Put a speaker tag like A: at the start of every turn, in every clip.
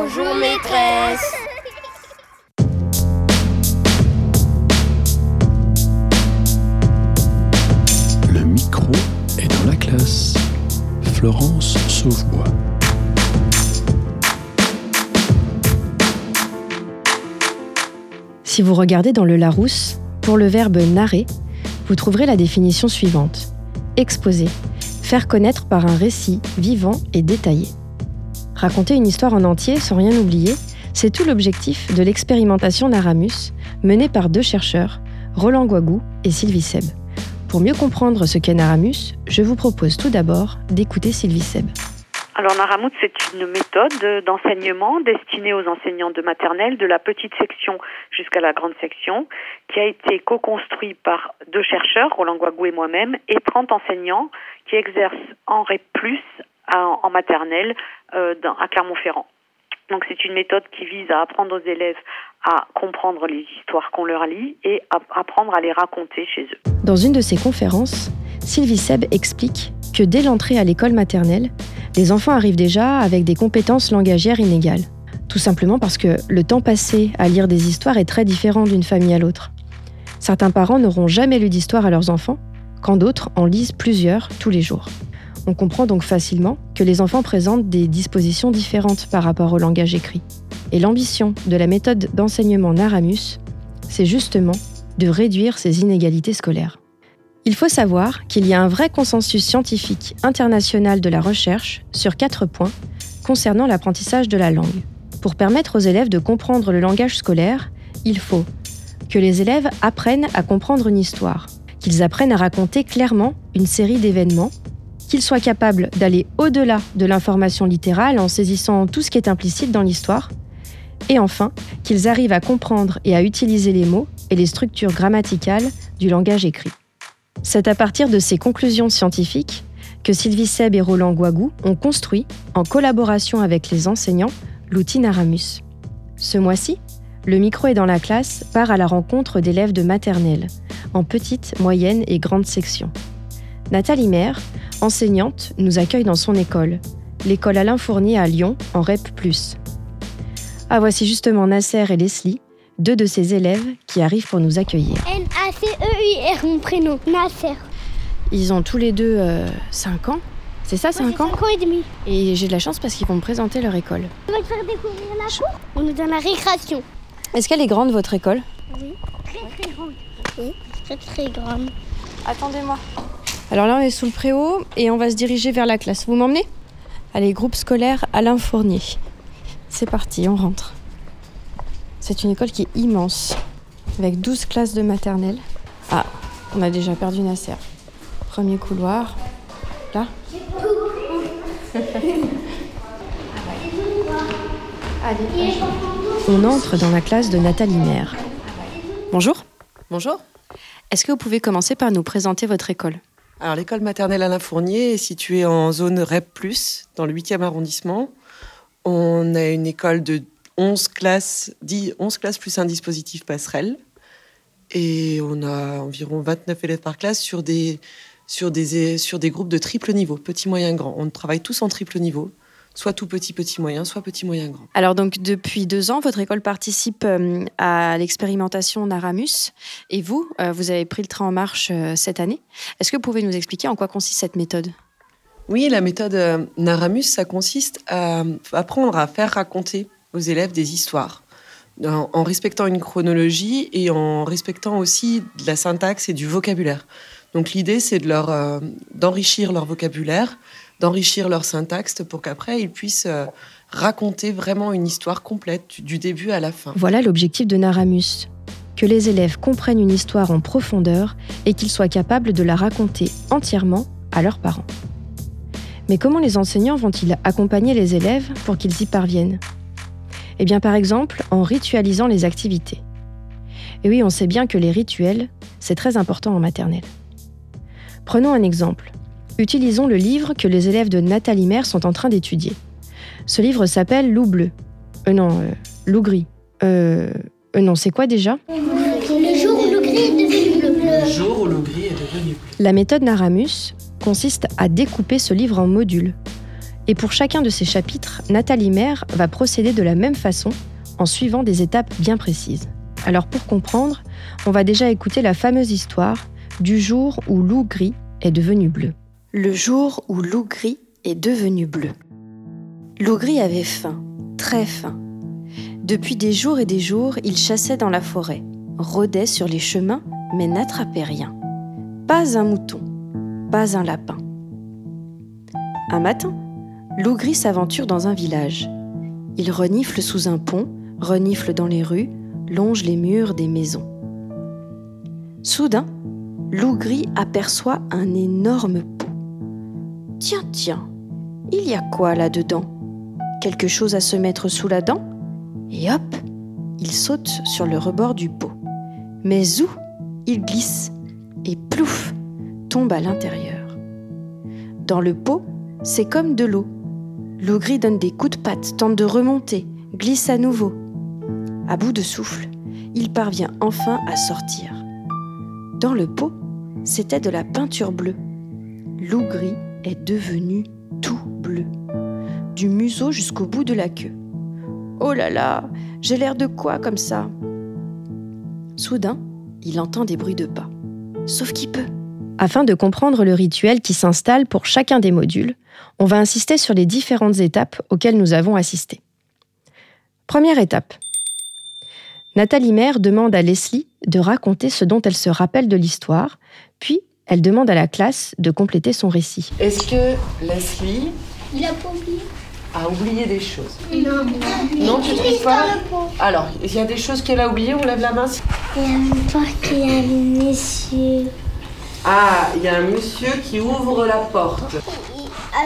A: Bonjour maîtresse.
B: Le micro est dans la classe. Florence Sauvebois.
C: Si vous regardez dans le Larousse, pour le verbe narrer, vous trouverez la définition suivante. Exposer, faire connaître par un récit vivant et détaillé. Raconter une histoire en entier sans rien oublier, c'est tout l'objectif de l'expérimentation Naramus, menée par deux chercheurs, Roland Guagou et Sylvie Seb. Pour mieux comprendre ce qu'est Naramus, je vous propose tout d'abord d'écouter Sylvie Seb.
D: Alors Naramout, c'est une méthode d'enseignement destinée aux enseignants de maternelle de la petite section jusqu'à la grande section, qui a été co-construit par deux chercheurs, Roland Guagou et moi-même, et 30 enseignants qui exercent en REP+, en, maternelle, euh, à Clermont-Ferrand. Donc c'est une méthode qui vise à apprendre aux élèves à comprendre les histoires qu'on leur lit et à apprendre à les raconter chez eux.
C: Dans une de ses conférences, Sylvie Seb explique que dès l'entrée à l'école maternelle, les enfants arrivent déjà avec des compétences langagières inégales. Tout simplement parce que le temps passé à lire des histoires est très différent d'une famille à l'autre. Certains parents n'auront jamais lu d'histoire à leurs enfants, quand d'autres en lisent plusieurs tous les jours. On comprend donc facilement que les enfants présentent des dispositions différentes par rapport au langage écrit. Et l'ambition de la méthode d'enseignement Naramus, c'est justement de réduire ces inégalités scolaires. Il faut savoir qu'il y a un vrai consensus scientifique international de la recherche sur quatre points concernant l'apprentissage de la langue. Pour permettre aux élèves de comprendre le langage scolaire, il faut que les élèves apprennent à comprendre une histoire, qu'ils apprennent à raconter clairement une série d'événements, qu'ils soient capables d'aller au-delà de l'information littérale en saisissant tout ce qui est implicite dans l'histoire, et enfin qu'ils arrivent à comprendre et à utiliser les mots et les structures grammaticales du langage écrit. C'est à partir de ces conclusions scientifiques que Sylvie Seb et Roland Guagou ont construit, en collaboration avec les enseignants, l'outil Naramus. Ce mois-ci, le micro est dans la classe part à la rencontre d'élèves de maternelle, en petite, moyenne et grande section. Nathalie Maire, enseignante, nous accueille dans son école, l'école Alain Fournier à Lyon, en REP. Ah, voici justement Nasser et Leslie, deux de ses élèves qui arrivent pour nous accueillir.
E: N-A-C-E-I-R, mon prénom, Nasser.
C: Ils ont tous les deux 5 ans. C'est ça, 5 ans
E: 5 ans et demi.
C: Et j'ai de la chance parce qu'ils vont me présenter leur école.
E: On va te faire découvrir la cour. On est dans la récréation?
C: Est-ce qu'elle est grande, votre école?
E: Oui, très très grande. Oui, très très grande.
C: Attendez-moi. Alors là, on est sous le préau et on va se diriger vers la classe. Vous m'emmenez? Allez, groupe scolaire Alain Fournier. C'est parti, on rentre. C'est une école qui est immense, avec 12 classes de maternelle. Ah, on a déjà perdu Nasser. Premier couloir. Là Allez. On entre dans la classe de Nathalie Maire. Bonjour.
F: Bonjour.
C: Est-ce que vous pouvez commencer par nous présenter votre école?
F: Alors, l'école maternelle Alain Fournier est située en zone REP, dans le 8e arrondissement. On a une école de 11 classes, 10, 11 classes plus un dispositif passerelle. Et on a environ 29 élèves par classe sur des, sur des, sur des groupes de triple niveau, petit, moyen, grand. On travaille tous en triple niveau, soit tout petit, petit, moyen, soit petit, moyen, grand.
C: Alors donc depuis deux ans, votre école participe euh, à l'expérimentation Naramus et vous, euh, vous avez pris le train en marche euh, cette année. Est-ce que vous pouvez nous expliquer en quoi consiste cette méthode?
F: Oui, la méthode Naramus, ça consiste à apprendre à faire raconter aux élèves des histoires en, en respectant une chronologie et en respectant aussi de la syntaxe et du vocabulaire. Donc l'idée, c'est de leur euh, d'enrichir leur vocabulaire, d'enrichir leur syntaxe pour qu'après ils puissent euh, raconter vraiment une histoire complète du, du début à la fin.
C: Voilà l'objectif de Naramus. Que les élèves comprennent une histoire en profondeur et qu'ils soient capables de la raconter entièrement à leurs parents. Mais comment les enseignants vont-ils accompagner les élèves pour qu'ils y parviennent? Eh bien par exemple en ritualisant les activités. Et oui, on sait bien que les rituels, c'est très important en maternelle. Prenons un exemple. Utilisons le livre que les élèves de Nathalie Maire sont en train d'étudier. Ce livre s'appelle Loup bleu. Euh non, euh, loup gris. Euh, euh, non, c'est quoi déjà?
E: Le jour où le gris est devenu bleu.
F: Le jour où le gris est devenu bleu.
C: La méthode Naramus consiste à découper ce livre en modules. Et pour chacun de ces chapitres, Nathalie Maire va procéder de la même façon en suivant des étapes bien précises. Alors pour comprendre, on va déjà écouter la fameuse histoire du jour où loup gris est devenu bleu. Le jour où loup gris est devenu bleu. Loup gris avait faim, très faim. Depuis des jours et des jours, il chassait dans la forêt, rôdait sur les chemins, mais n'attrapait rien. Pas un mouton, pas un lapin. Un matin, Loup gris s'aventure dans un village. Il renifle sous un pont, renifle dans les rues, longe les murs des maisons. Soudain, Loup gris aperçoit un énorme. Tiens, tiens, il y a quoi là-dedans? Quelque chose à se mettre sous la dent? Et hop, il saute sur le rebord du pot. Mais où Il glisse et plouf, tombe à l'intérieur. Dans le pot, c'est comme de l'eau. Loup gris donne des coups de patte, tente de remonter, glisse à nouveau. À bout de souffle, il parvient enfin à sortir. Dans le pot, c'était de la peinture bleue. Loup gris est devenu tout bleu, du museau jusqu'au bout de la queue. Oh là là, j'ai l'air de quoi comme ça? Soudain, il entend des bruits de pas. Sauf qu'il peut. Afin de comprendre le rituel qui s'installe pour chacun des modules, on va insister sur les différentes étapes auxquelles nous avons assisté. Première étape. Nathalie Maire demande à Leslie de raconter ce dont elle se rappelle de l'histoire, puis elle demande à la classe de compléter son récit.
F: Est-ce que Leslie
E: Il a pas oublié
F: a oublié des choses?
E: Non.
F: Non, tu trouves pas Alors, il y a des choses qu'elle a oubliées, on lève la main.
E: Il y a une porte qu'il y a un monsieur.
F: Ah, il y a un monsieur qui ouvre la porte.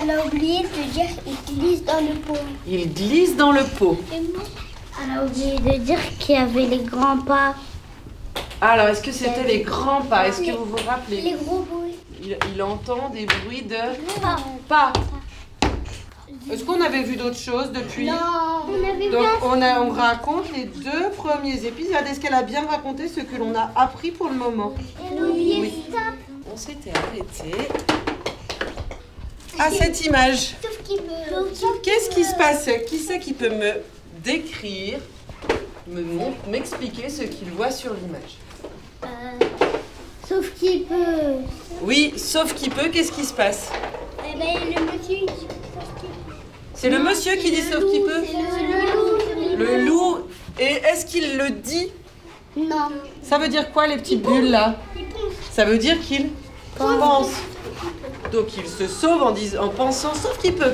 E: Elle a oublié de dire qu'il glisse dans le pot.
F: Il glisse dans le pot.
E: Elle a oublié de dire qu'il y avait les grands pas.
F: Alors, est-ce que c'était les grands pas? Est-ce que vous vous
E: Les
F: rappelez
E: gros bruits.
F: il, il entend des bruits de
E: Pas.
F: pas. Est-ce qu'on avait vu d'autres choses depuis?
E: On avait
F: Donc on, a, on raconte les deux premiers épisodes. Est-ce qu'elle a bien raconté ce que l'on a appris pour le moment? Oui.
E: ça.
F: On s'était arrêté à cette image. Qu'est-ce qui se passait Qui c'est qui peut me décrire, me m'expliquer ce qu'il voit sur l'image?
E: Sauf qu'il peut.
F: Oui, sauf qui peut, qu'est-ce qui se passe
E: Eh ben, le monsieur, il dit sauf qu'il peut.
F: C'est le monsieur qui dit sauf qui peut
E: le loup.
F: Le loup. Et est-ce qu'il le dit
E: Non.
F: Ça veut dire quoi les petites bulles là Ça veut dire qu'il pense. Donc il se sauve en, dis- en pensant sauf qu'il peut.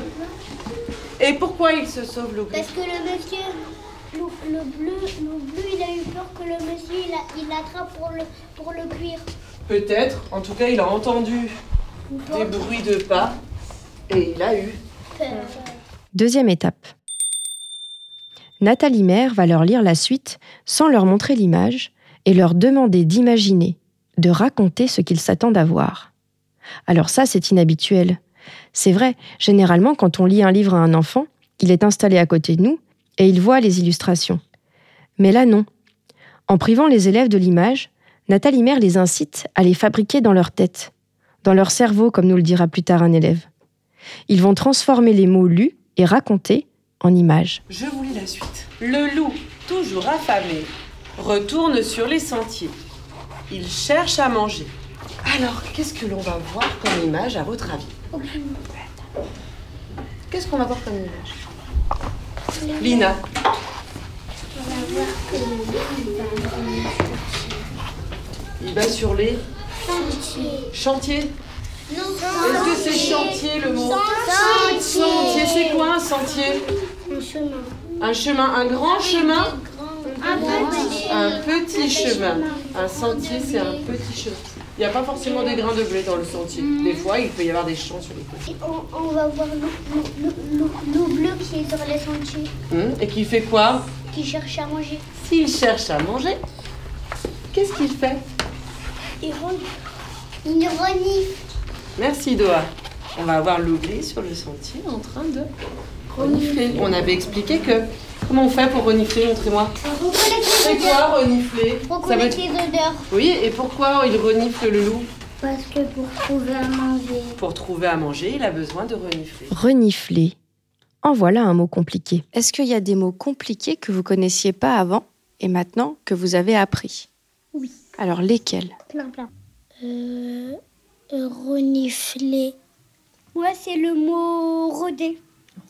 F: Et pourquoi il se sauve le
E: Parce que le monsieur, le, le bleu, le bleu, il a eu peur que le monsieur, il, a- il l'attrape pour le, pour le cuire.
F: Peut-être. En tout cas, il a entendu des bruits de pas et il a eu.
E: Peur.
C: Deuxième étape. Nathalie Maire va leur lire la suite sans leur montrer l'image et leur demander d'imaginer, de raconter ce qu'ils s'attendent à voir. Alors ça, c'est inhabituel. C'est vrai, généralement, quand on lit un livre à un enfant, il est installé à côté de nous et il voit les illustrations. Mais là, non. En privant les élèves de l'image, Nathalie Maire les incite à les fabriquer dans leur tête, dans leur cerveau, comme nous le dira plus tard un élève. Ils vont transformer les mots lus et racontés en images.
F: Je vous lis la suite. Le loup, toujours affamé, retourne sur les sentiers. Il cherche à manger. Alors, qu'est-ce que l'on va voir comme image à votre avis? Qu'est-ce qu'on va voir comme image? Lina, il va sur les chantiers. Est-ce que c'est chantier le mot Sentier, c'est quoi un sentier
E: Un chemin.
F: Un chemin, un grand chemin
E: Un petit.
F: Un petit chemin. Un sentier, c'est un petit chemin. Il n'y a pas forcément des grains de blé dans le sentier. Des fois, il peut y avoir des champs sur les côtés.
E: On, on va voir l'eau- l'eau- l'eau l'eau bleue qui est sur les sentiers,
F: Hum, Et qui fait quoi
E: qui cherche à manger.
F: S'il cherche à manger, qu'est-ce qu'il fait
E: Il renifle. Il renifle.
F: Merci Doha. On va avoir l'oubli sur le sentier en train de renifler. On avait expliqué que. Comment on fait pour renifler Montrez-moi. C'est
E: les
F: quoi
E: odeurs.
F: renifler veut
E: collecte les odeurs.
F: Oui, et pourquoi il renifle le loup
E: Parce que pour trouver à manger.
F: Pour trouver à manger, il a besoin de renifler.
C: Renifler. En voilà un mot compliqué. Est-ce qu'il y a des mots compliqués que vous connaissiez pas avant et maintenant que vous avez appris?
E: Oui.
C: Alors lesquels?
E: Plein, plein. Euh, euh, renifler. Ouais, c'est le mot rôder.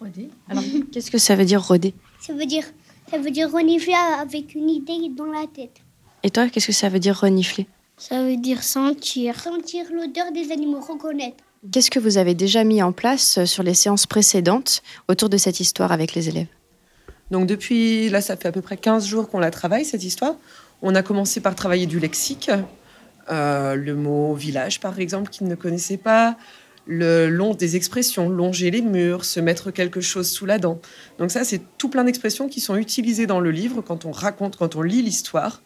C: Rôder. Alors qu'est-ce que ça veut dire rôder
E: Ça veut dire, ça veut dire renifler avec une idée dans la tête.
C: Et toi, qu'est-ce que ça veut dire renifler?
E: Ça veut dire sentir. Sentir l'odeur des animaux, reconnaître.
C: Qu'est-ce que vous avez déjà mis en place sur les séances précédentes autour de cette histoire avec les élèves?
F: Donc depuis, là, ça fait à peu près 15 jours qu'on la travaille, cette histoire. On a commencé par travailler du lexique, euh, le mot village, par exemple, qu'ils ne connaissaient pas, le long des expressions, longer les murs, se mettre quelque chose sous la dent. Donc ça, c'est tout plein d'expressions qui sont utilisées dans le livre quand on raconte, quand on lit l'histoire.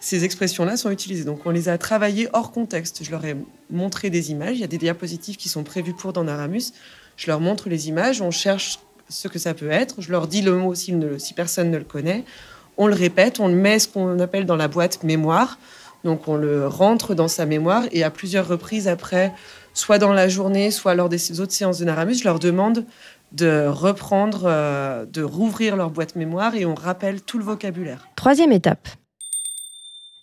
F: Ces expressions-là sont utilisées. Donc on les a travaillées hors contexte. Je leur ai montré des images. Il y a des diapositives qui sont prévues pour dans Aramus. Je leur montre les images. On cherche ce que ça peut être. Je leur dis le mot si, si personne ne le connaît. On le répète. On le met ce qu'on appelle dans la boîte mémoire. Donc on le rentre dans sa mémoire et à plusieurs reprises après, soit dans la journée, soit lors des autres séances de Naramus, je leur demande de reprendre, euh, de rouvrir leur boîte mémoire et on rappelle tout le vocabulaire.
C: Troisième étape.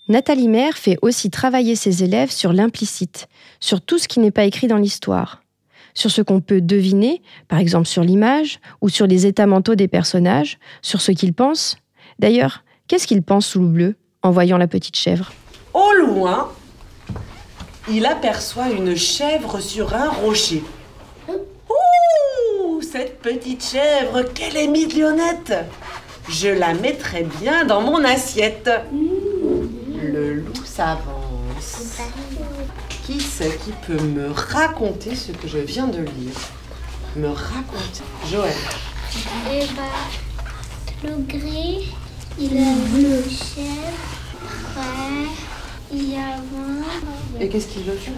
C: Nathalie Maire fait aussi travailler ses élèves sur l'implicite, sur tout ce qui n'est pas écrit dans l'histoire, sur ce qu'on peut deviner, par exemple sur l'image, ou sur les états mentaux des personnages, sur ce qu'ils pensent. D'ailleurs, qu'est-ce qu'ils pensent sous le bleu en voyant la petite chèvre?
A: Au loin, il aperçoit une chèvre sur un rocher. Ouh, cette petite chèvre, qu'elle est mignonnette Je la mettrai bien dans mon assiette. Le loup s'avance. Qui c'est qui peut me raconter ce que je viens de lire? Me raconter. Joël.
E: Et bah, le gris, il a le chèvre. Ouais, il y a un.
F: Et qu'est-ce qu'il veut faire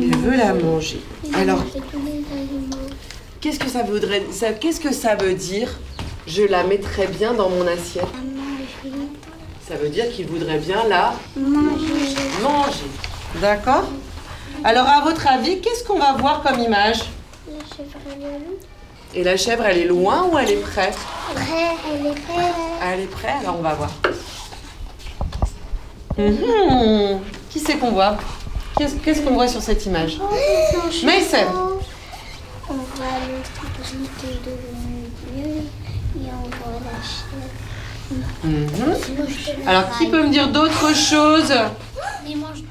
F: Il veut la manger. Alors, qu'est-ce que ça voudrait ça, Qu'est-ce que ça veut dire Je la mettrai bien dans mon assiette. Ça veut dire qu'il voudrait bien la
E: Manger.
F: manger. D'accord Alors, à votre avis, qu'est-ce qu'on va voir comme image?
E: La chèvre et le loup.
F: Et la chèvre, elle est loin ou elle est près?
E: Prêt, elle est prête.
F: Elle est près, alors on va voir. Mhm. Qui c'est qu'on voit Qu'est-ce qu'on voit sur cette image Mason
E: On voit le gris qui est devenu vieux et on voit la chèvre.
F: Mhm. Alors, qui peut me dire d'autres choses
E: Il mange.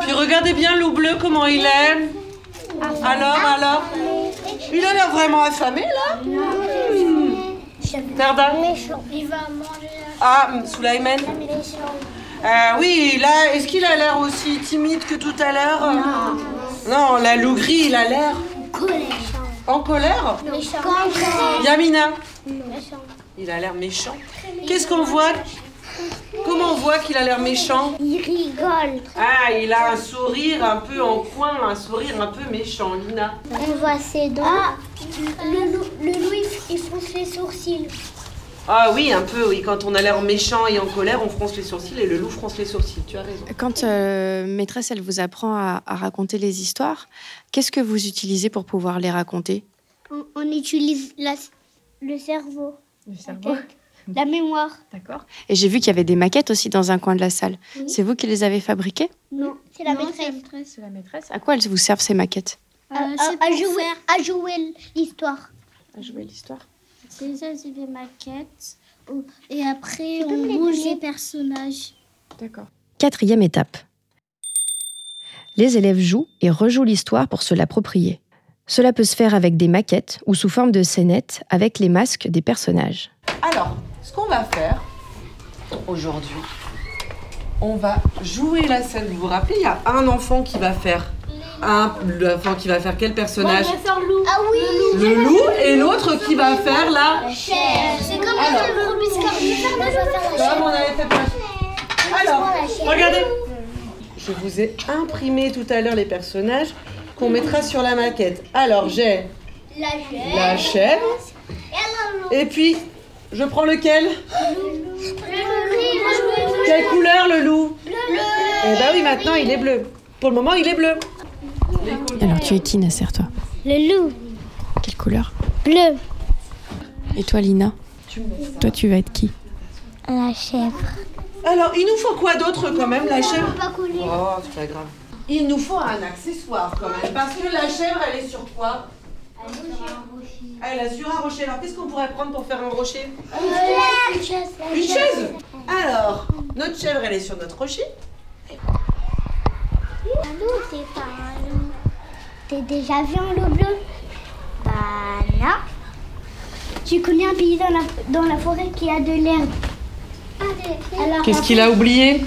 F: Puis regardez bien loup bleu, comment il est. Alors, alors Il a l'air vraiment affamé, là Pardon
E: Méchant. Il va manger
F: Ah, Souleyman
E: la.
F: Euh, oui, là, est-ce qu'il a l'air aussi timide que tout à l'heure? Non, la loup gris, il a l'air
E: Colère.
F: en colère?
E: Méchant.
F: Yamina,
E: Méchant.
F: il a l'air méchant. Qu'est-ce qu'on voit? Comment on voit qu'il a l'air méchant?
E: Il rigole.
F: Ah, il a un sourire un peu en coin, un sourire un peu méchant, Lina.
E: On voit ses dents. le loup, le loup il, il fronce les sourcils.
F: Ah oui, un peu, oui. Quand on a l'air méchant et en colère, on fronce les sourcils et le loup fronce les sourcils. Tu as raison.
C: Quand euh, maîtresse, elle vous apprend à, à raconter les histoires, qu'est-ce que vous utilisez pour pouvoir les raconter?
E: On, on utilise la- le cerveau,
C: Le
E: la mémoire.
C: D'accord. Et j'ai vu qu'il y avait des maquettes aussi dans un coin de la salle.
E: Oui.
C: C'est vous qui les avez fabriquées?
E: Non, c'est la maîtresse.
C: C'est la maîtresse. À quoi elles vous servent ces maquettes?
E: À, à- à jouer, à jouer l'histoire.
C: À jouer l'histoire.
E: Déjà, c'est des maquettes. Et après, on bouge les personnages.
C: D'accord. Quatrième étape. Les élèves jouent et rejouent l'histoire pour se l'approprier. Cela peut se faire avec des maquettes ou sous forme de scénettes avec les masques des personnages.
F: Alors, ce qu'on va faire aujourd'hui, on va jouer la scène. Vous vous rappelez, il y a un enfant qui va faire un, l'enfant qui va faire quel personnage
E: faire loup. Ah oui
F: Le loup et l'autre qui va faire la.
E: C'est comme
F: Alors.
E: le la- je vais faire la
F: Comme on avait fait pas- Alors, regardez. Je vous ai imprimé tout à l'heure les personnages qu'on mettra sur la maquette. Alors, j'ai
E: La chèvre.
F: la chèvre. Et puis, je prends lequel
E: Le veux
F: Quelle couleur le loup
E: le
A: Eh ben oui, maintenant il est bleu. Pour le moment, il est bleu.
C: Alors, tu es qui, Nasser, toi
E: Le loup.
C: Quelle couleur
E: Bleu.
C: Et toi, Lina Toi, tu vas être qui
E: La chèvre.
A: Alors, il nous faut quoi d'autre quand même, la chèvre
E: Pas couler.
A: Oh, c'est pas grave. Il nous faut un accessoire quand même, parce que la chèvre, elle est sur quoi Elle est sur un rocher. Alors, qu'est-ce qu'on pourrait prendre pour faire un rocher
E: Une chaise.
A: Une chaise Alors, notre chèvre, elle est sur notre rocher.
E: Un loup, c'est pas un loup. T'es déjà vu un loup bleu Bah non. Tu connais un pays dans la, dans la forêt qui a de l'herbe
A: Qu'est-ce qu'il a oublié?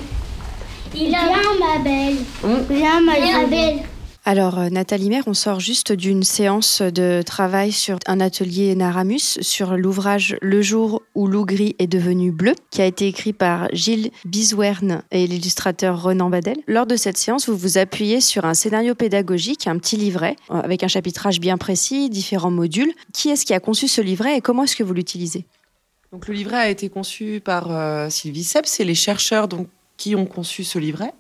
E: Il a... Viens, ma belle.
A: Hum?
E: Viens, ma belle.
C: Alors, euh, Nathalie Maire, on sort juste d'une séance de travail sur un atelier Naramus sur l'ouvrage Le jour où loup gris est devenu bleu, qui a été écrit par Gilles Biswern et l'illustrateur Renan Badel. Lors de cette séance, vous vous appuyez sur un scénario pédagogique, un petit livret, euh, avec un chapitrage bien précis, différents modules. Qui est-ce qui a conçu ce livret et comment est-ce que vous l'utilisez?
F: Donc le livret a été conçu par euh, Sylvie Sepp, c'est les chercheurs donc, qui ont conçu ce livret.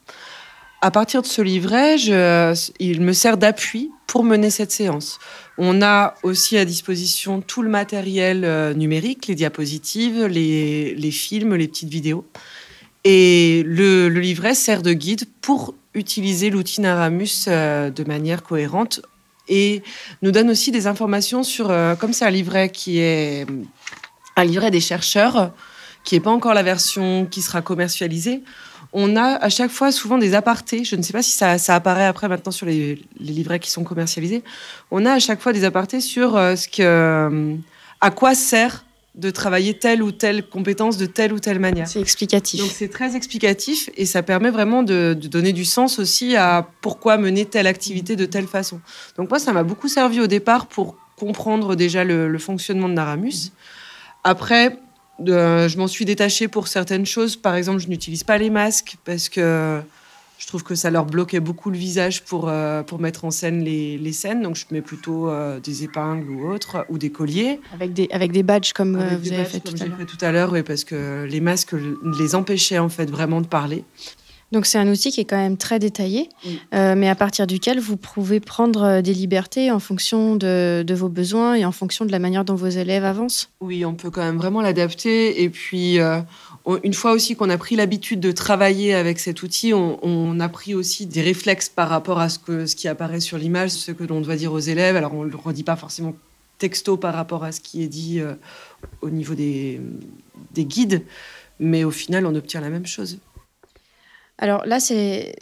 F: À partir de ce livret, je- il me sert d'appui pour mener cette séance. On a aussi à disposition tout le matériel euh, numérique, les diapositives, les, films, les petites vidéos. Et le, le livret sert de guide pour utiliser l'outil Naramus euh, de manière cohérente et nous donne aussi des informations sur, euh, comme c'est un livret qui est un livret des chercheurs, qui n'est pas encore la version qui sera commercialisée. On a à chaque fois souvent des apartés. Je ne sais pas si ça, ça apparaît après maintenant sur les, les livrets qui sont commercialisés. On a à chaque fois des apartés sur euh, ce que, euh, à quoi sert de travailler telle ou telle compétence de telle ou telle manière.
C: C'est explicatif.
F: Donc c'est très explicatif et ça permet vraiment de, de donner du sens aussi à pourquoi mener telle activité de telle façon. Donc moi, ça m'a beaucoup servi au départ pour comprendre déjà le, le fonctionnement de Naramus. Après, euh, je m'en suis détachée pour certaines choses. Par exemple, je n'utilise pas les masques parce que je trouve que ça leur bloquait beaucoup le visage pour, euh, pour mettre en scène les, les scènes. Donc je mets plutôt euh, des épingles ou autres, ou des colliers.
C: avec, des, avec des badges comme
F: Avec
C: vous avez
F: badges,
C: fait
F: comme
C: tout à
F: j'ai
C: l'heure.
F: fait tout à l'heure, oui, parce que les masques les empêchaient en fait vraiment de parler.
C: Donc c'est un outil qui est quand même très détaillé,
F: Oui.
C: euh, mais à partir duquel vous pouvez prendre euh, des libertés en fonction de, de vos besoins et en fonction de la manière dont vos élèves avancent.
F: Oui, on peut quand même vraiment l'adapter. Et puis, euh, on- une fois aussi qu'on a pris l'habitude de travailler avec cet outil, on, on a pris aussi des réflexes par rapport à ce, que, ce qui apparaît sur l'image, ce que l'on doit dire aux élèves. Alors, on ne le redit pas forcément texto par rapport à ce qui est dit euh, au niveau des, des guides, mais au final, on obtient la même chose.
C: Alors là, c'est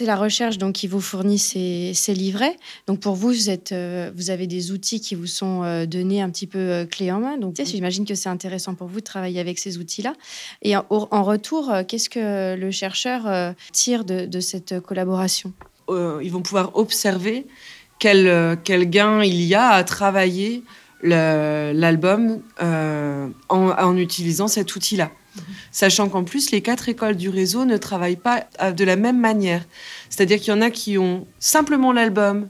C: la recherche donc, qui vous fournit ces, ces livrets. Donc pour vous, vous, êtes, euh, vous avez des outils qui vous sont euh, donnés un petit peu euh, clé en main. Donc j'imagine que c'est intéressant pour vous de travailler avec ces outils-là. Et en, en retour, euh, qu'est-ce que le chercheur tire de, de cette collaboration?
F: Ils vont pouvoir observer quel, quel gain il y a à travailler le- l'album euh, en, utilisant cet outil-là. Sachant qu'en plus, les quatre écoles du réseau ne travaillent pas euh, de la même manière. C'est-à-dire qu'il y en a qui ont simplement l'album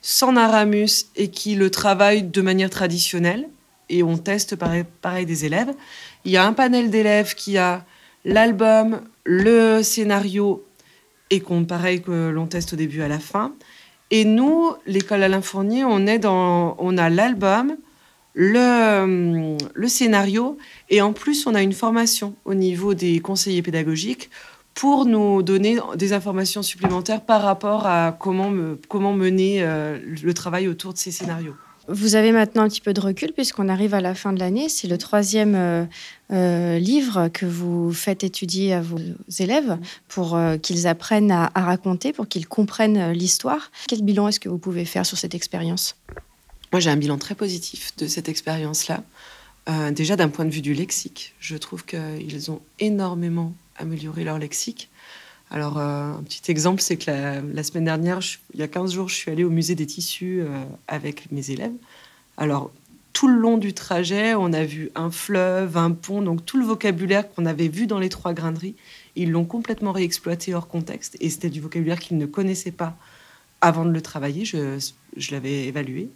F: sans Naramus et qui le travaillent de manière traditionnelle. Et on teste pareil, pareil des élèves. Il y a un panel d'élèves qui a l'album, le scénario et qu'on pareil que l'on teste au début à la fin. Et nous, l'école Alain Fournier, on est dans, on a l'album, le, scénario et en plus on a une formation au niveau des conseillers pédagogiques pour nous donner des informations supplémentaires par rapport à comment, me- comment mener euh, le travail autour de ces scénarios.
C: Vous avez maintenant un petit peu de recul puisqu'on arrive à la fin de l'année. C'est le troisième euh, euh, livre que vous faites étudier à vos élèves pour euh, qu'ils apprennent à, raconter, pour qu'ils comprennent l'histoire. Quel bilan est-ce que vous pouvez faire sur cette expérience?
F: Moi, j'ai un bilan très positif de cette expérience-là. Déjà, d'un point de vue du lexique, je trouve qu'ils ont énormément amélioré leur lexique. Alors, euh, un petit exemple, c'est que la, semaine dernière, il y a 15 jours, je suis allée au musée des tissus euh, avec mes élèves. Alors, tout le long du trajet, on a vu un fleuve, un pont, donc tout le vocabulaire qu'on avait vu dans les trois graineries, ils l'ont complètement réexploité hors contexte. Et c'était du vocabulaire qu'ils ne connaissaient pas avant de le travailler. Je, l'avais évalué.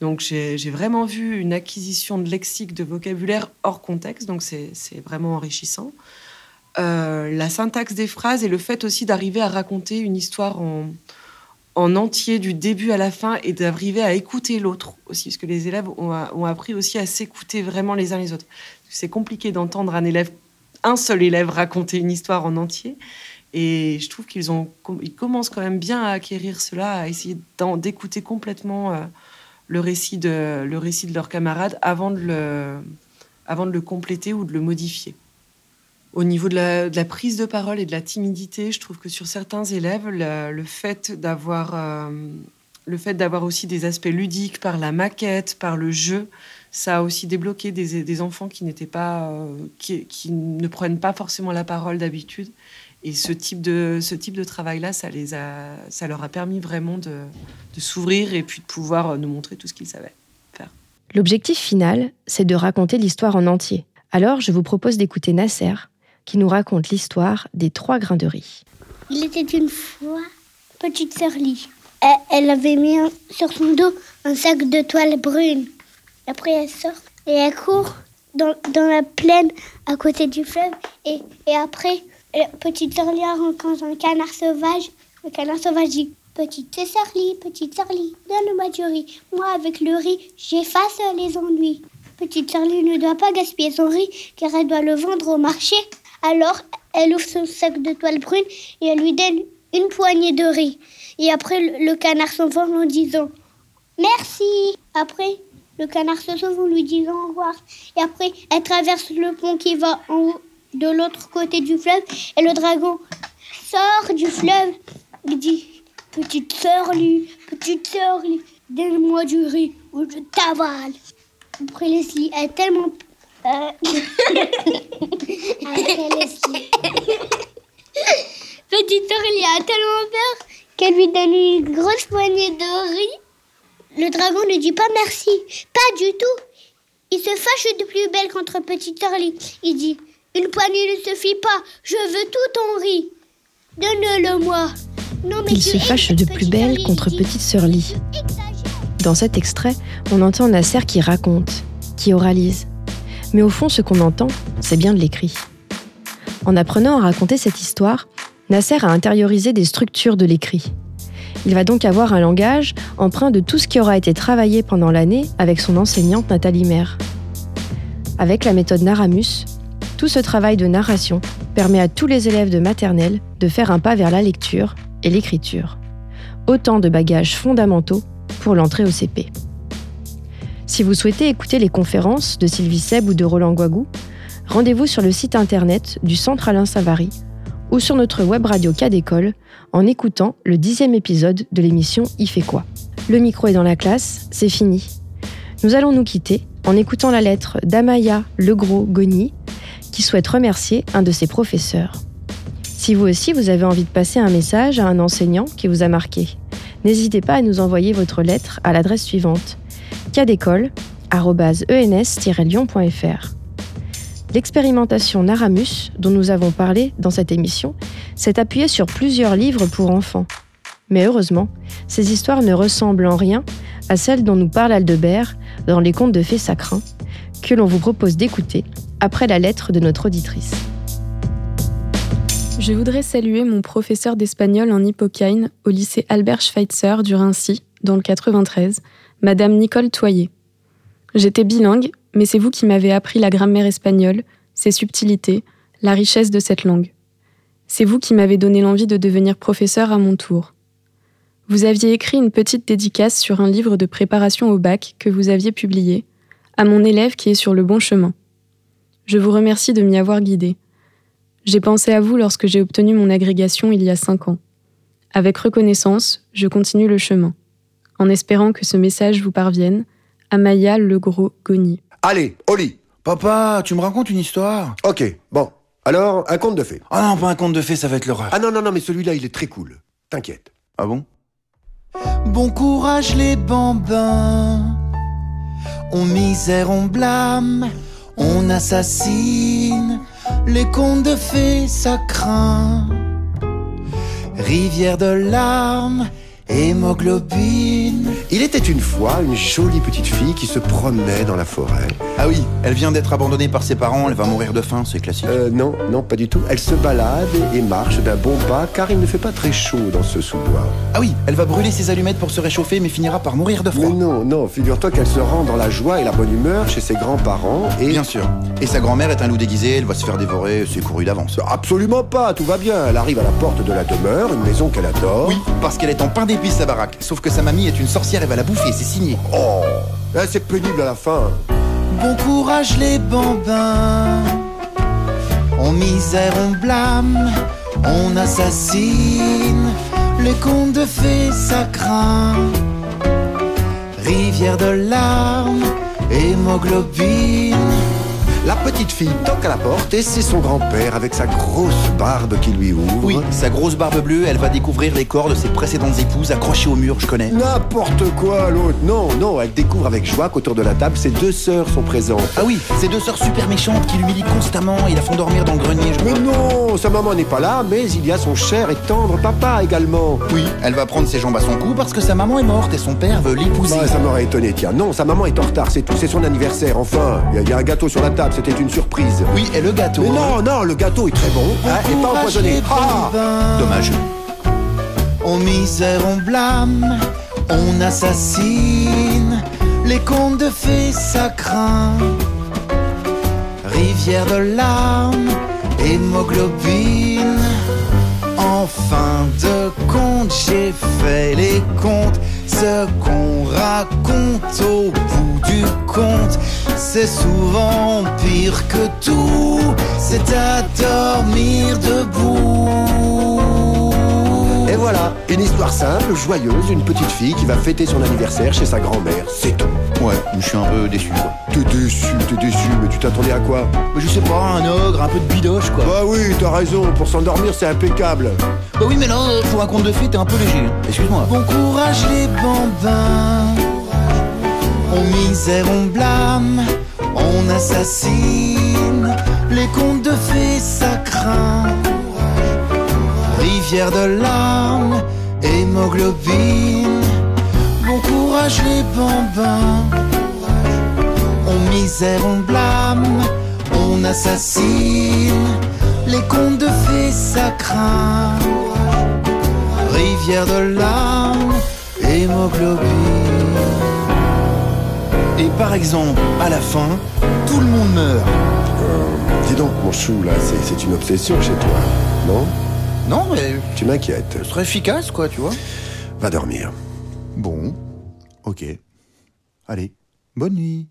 F: Donc j'ai vraiment vu une acquisition de lexique, de vocabulaire hors contexte, donc c'est vraiment enrichissant. Euh, la syntaxe des phrases et le fait aussi d'arriver à raconter une histoire en, en entier du début à la fin et d'arriver à écouter l'autre aussi, parce que les élèves ont, appris aussi à s'écouter vraiment les uns les autres. C'est compliqué d'entendre un élève, un seul élève raconter une histoire en entier. Et je trouve qu'ils ont, ils commencent quand même bien à acquérir cela, à essayer d'écouter complètement euh, le récit de le récit de leurs camarades avant de le compléter ou de le modifier. Au niveau de la, prise de parole et de la timidité, je trouve que sur certains élèves, le, fait d'avoir euh, le fait d'avoir aussi des aspects ludiques par la maquette, par le jeu, ça a aussi débloqué des, enfants qui n'étaient pas, euh, qui, ne prennent pas forcément la parole d'habitude. Et ce type de, ce type de travail-là, ça, les a, ça leur a permis vraiment de, de s'ouvrir et puis de pouvoir nous montrer tout ce qu'ils savaient faire.
C: L'objectif final, c'est de raconter l'histoire en entier. Alors, je vous propose d'écouter Nasser, qui nous raconte l'histoire des trois grains de riz.
E: Il était une fois petite sœur Lee. Elle, avait mis sur son dos un sac de toile brune. Après, elle sort et elle court dans, la plaine à côté du fleuve. Et, et après, petite sœur Lee rencontre un canard sauvage. Le canard sauvage dit Petite sœur Lee, petite sœur Lee, donne-moi du riz. Moi, avec le riz, j'efface les ennuis. Petite sœur Lee ne doit pas gaspiller son riz car elle doit le vendre au marché. Alors, elle ouvre son sac de toile brune et elle lui donne une poignée de riz. Et après, le canard s'envole en disant Merci. Après, le canard se sauve en lui disant au revoir. Et après, elle traverse le pont qui va de l'autre côté du fleuve. Et le dragon sort du fleuve. Il dit Petite sœur, lui, petite sœur, lui, donne-moi du riz ou je t'avale. Après, Leslie est tellement. Petite sœur, il a tellement peur qu'elle lui donne une grosse poignée de riz. Le dragon ne dit pas merci, pas du tout. Il se fâche de plus belle contre Petite sœur. Il dit Une poignée ne suffit pas, je veux tout ton riz. Donne-le-moi.
C: Il se fâche de plus belle contre Petite Sœur Lee. Dans cet extrait, on entend Nasser qui raconte, qui oralise. Mais au fond, ce qu'on entend, c'est bien de l'écrit. En apprenant à raconter cette histoire, Nasser a intériorisé des structures de l'écrit. Il va donc avoir un langage empreint de tout ce qui aura été travaillé pendant l'année avec son enseignante Nathalie Maire. Avec la méthode Naramus, tout ce travail de narration permet à tous les élèves de maternelle de faire un pas vers la lecture et l'écriture. Autant de bagages fondamentaux pour l'entrée au CP. Si vous souhaitez écouter les conférences de Sylvie Seb ou de Roland Guagou, rendez-vous sur le site internet du Centre Alain Savary ou sur notre web radio Cas d'école en écoutant le dixième épisode de l'émission Il fait quoi Le micro est dans la classe, c'est fini. Nous allons nous quitter en écoutant la lettre d'Amaya Legros-Goni qui souhaite remercier un de ses professeurs. Si vous aussi vous avez envie de passer un message à un enseignant qui vous a marqué, n'hésitez pas à nous envoyer votre lettre à l'adresse suivante cadécole.ens-lyon.fr. L'expérimentation Naramus, dont nous avons parlé dans cette émission, s'est appuyée sur plusieurs livres pour enfants. Mais heureusement, ces histoires ne ressemblent en rien à celles dont nous parle Aldebert dans les contes de fées sacrins, que l'on vous propose d'écouter après la lettre de notre auditrice.
G: Je voudrais saluer mon professeur d'espagnol en Hippocane au lycée Albert Schweitzer du Rincy, dans le 93, Madame Nicole Toyer. J'étais bilingue, mais c'est vous qui m'avez appris la grammaire espagnole, ses subtilités, la richesse de cette langue. C'est vous qui m'avez donné l'envie de devenir professeur à mon tour. Vous aviez écrit une petite dédicace sur un livre de préparation au bac que vous aviez publié, à mon élève qui est sur le bon chemin. Je vous remercie de m'y avoir guidé. J'ai pensé à vous lorsque j'ai obtenu mon agrégation il y a cinq ans. Avec reconnaissance, je continue le chemin en espérant que ce message vous parvienne. Amaya Legros Goni.
H: Allez, Oli.
I: Papa, tu me racontes une histoire?
H: Ok, bon. Alors, un conte de fées.
I: Ah non, pas un conte de fées, ça va être l'horreur.
H: Ah non, non, non, mais celui-là, il est très cool. T'inquiète.
I: Ah bon? Bon courage les bambins. On misère, on blâme, on assassine. Les contes de fées, ça craint. Rivière de larmes hémoglobine.
H: Il était une fois une jolie petite fille qui se promenait dans la forêt.
J: Ah oui, elle vient d'être abandonnée par ses parents, elle va mourir de faim, c'est classique.
H: Euh, non, non, pas du tout. Elle se balade et marche d'un bon pas car il ne fait pas très chaud dans ce sous-bois.
J: Ah oui, elle va brûler ses allumettes pour se réchauffer mais finira par mourir de froid.
H: Mais non, non, figure-toi qu'elle se rend dans la joie et la bonne humeur chez ses grands-parents et...
J: Bien sûr. Et sa grand-mère est un loup déguisé, elle va se faire dévorer, c'est couru d'avance.
H: Absolument pas, tout va bien. Elle arrive à la porte de la demeure, une maison qu'elle adore.
J: Oui, parce qu'elle est en pain d'épices sa baraque. Sauf que sa mamie est une sorcière et va la bouffer, c'est signé.
H: Oh, là, c'est pénible à la fin.
I: Bon courage les bambins. On misère, on blâme, on assassine. Les contes de fées, ça craint. Rivière de larmes, hémoglobine.
H: La petite fille toque à la porte et c'est son grand-père avec sa grosse barbe qui lui ouvre.
J: Oui, sa grosse barbe bleue, elle va découvrir les corps de ses précédentes épouses accrochées au mur, je connais.
H: N'importe quoi, l'autre. Non, non, elle découvre avec joie qu'autour de la table, ses deux sœurs sont présentes.
J: Ah oui, ces deux sœurs super méchantes qui l'humilient constamment et la font dormir dans le grenier. je
H: Mais non, sa maman n'est pas là, mais il y a son cher et tendre papa également.
J: Oui, elle va prendre ses jambes à son cou parce que sa maman est morte et son père veut l'épouser.
H: Bah, ça m'aurait étonné, tiens. Non, sa maman est en retard, c'est tout, c'est son anniversaire. Enfin, il y a- il y, a un gâteau sur la table, c'était une surprise.
J: Oui, et le gâteau.
H: Mais non, non, le gâteau est très bon, hein, et pas empoisonné. Ah.
J: Dommage.
I: On misère, on blâme, on assassine. Les contes de fées, ça craint. Rivière de larmes, hémoglobine. En fin de compte, j'ai fait les comptes. Ce qu'on raconte au bout du compte, c'est souvent pire que tout. C'est à dormir debout.
H: Et voilà, une histoire simple, joyeuse, une petite fille qui va fêter son anniversaire chez sa grand-mère. C'est tout.
J: Ouais, je suis un peu déçu, quoi.
H: T'es déçu, t'es déçu, mais tu t'attendais à quoi?
J: Mais je sais pas, un ogre, un peu de bidoche, quoi.
H: Bah oui, t'as raison, pour s'endormir c'est impeccable.
J: Bah oui, mais là, pour un conte de fées, t'es un peu léger. Excuse-moi.
I: Bon courage les bambins. On misère, on blâme, on assassine. Les contes de fées, ça craint. Rivière de larmes, hémoglobine. Bon courage les bambins. On misère, on blâme, on assassine. Les contes de fées, ça craint. Rivière de larmes, hémoglobine.
J: Et par exemple, à la fin, tout le monde meurt.
H: Dis donc, mon chou, là, c'est c'est une obsession chez toi, non?
J: Non, mais
H: Tu m'inquiètes.
J: ce serait efficace, quoi, tu vois.
H: Va dormir.
J: Bon, ok. Allez, bonne nuit.